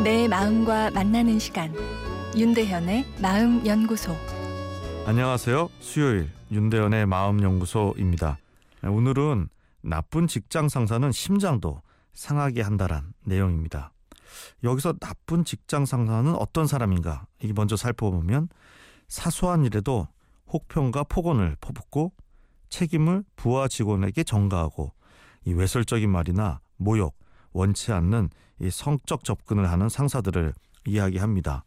마음과 만나는 시간 윤대현의 마음 연구소 안녕하세요. 수요일 윤대현의 마음 연구소입니다. 오늘은 나쁜 직장 상사는 심장도 상하게 한다란 내용입니다. 여기서 나쁜 직장 상사는 어떤 사람인가? 이게 먼저 살펴보면 사소한 일에도 혹평과 폭언을 퍼붓고 책임을 부하 직원에게 전가하고 이 외설적인 말이나 모욕, 원치 않는 이 성적 접근을 하는 상사들을 이야기합니다.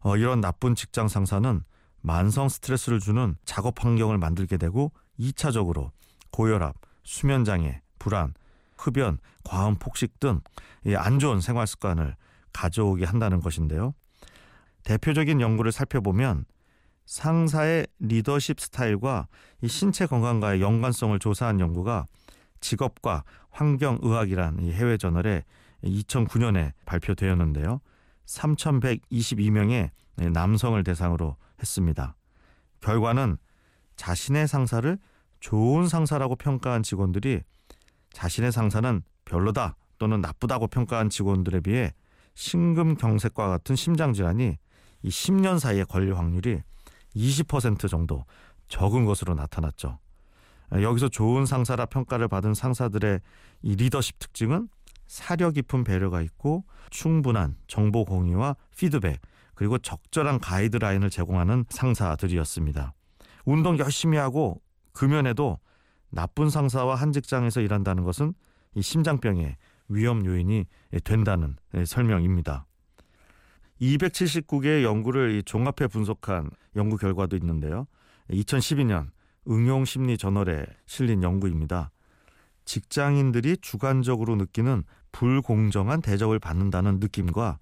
어, 이런 나쁜 직장 상사는 만성 스트레스를 주는 작업 환경을 만들게 되고 2차적으로 고혈압, 수면 장애, 불안, 흡연, 과음 폭식 등 안 좋은 생활 습관을 가져오게 한다는 것인데요. 대표적인 연구를 살펴보면 상사의 리더십 스타일과 이 신체 건강과의 연관성을 조사한 연구가 직업과 환경의학이란 이 해외 저널에 2009년에 발표되었는데요. 3,122명의 남성을 대상으로 했습니다. 결과는 자신의 상사를 좋은 상사라고 평가한 직원들이 자신의 상사는 별로다 또는 나쁘다고 평가한 직원들에 비해 심근경색과 같은 심장질환이 이 10년 사이에 걸릴 확률이 20% 정도 적은 것으로 나타났죠. 여기서 좋은 상사라 평가를 받은 상사들의 이 리더십 특징은 사려 깊은 배려가 있고 충분한 정보 공유와 피드백 그리고 적절한 가이드라인을 제공하는 상사들이었습니다. 운동 열심히 하고 금연에도 나쁜 상사와 한 직장에서 일한다는 것은 이 심장병의 위험 요인이 된다는 설명입니다. 279개의 연구를 종합해 분석한 연구 결과도 있는데요. 2012년 응용심리 저널에 실린 연구입니다. 직장인들이 주관적으로 느끼는 불공정한 대접을 받는다는 느낌과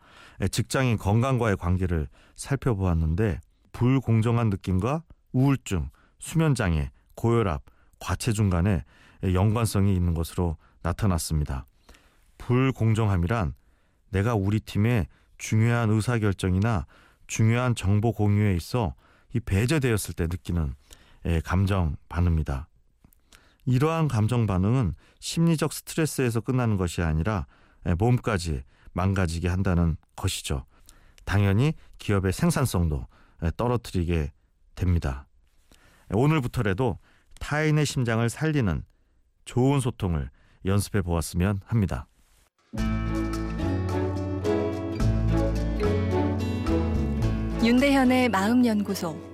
직장인 건강과의 관계를 살펴보았는데 불공정한 느낌과 우울증, 수면장애, 고혈압, 과체중 간에 연관성이 있는 것으로 나타났습니다. 불공정함이란 내가 우리 팀의 중요한 의사결정이나 중요한 정보 공유에 있어 이 배제되었을 때 느끼는 감정 반응입니다. 이러한 감정 반응은 심리적 스트레스에서 끝나는 것이 아니라 몸까지 망가지게 한다는 것이죠. 당연히 기업의 생산성도 떨어뜨리게 됩니다. 오늘부터라도 타인의 심장을 살리는 좋은 소통을 연습해 보았으면 합니다. 윤대현의 마음연구소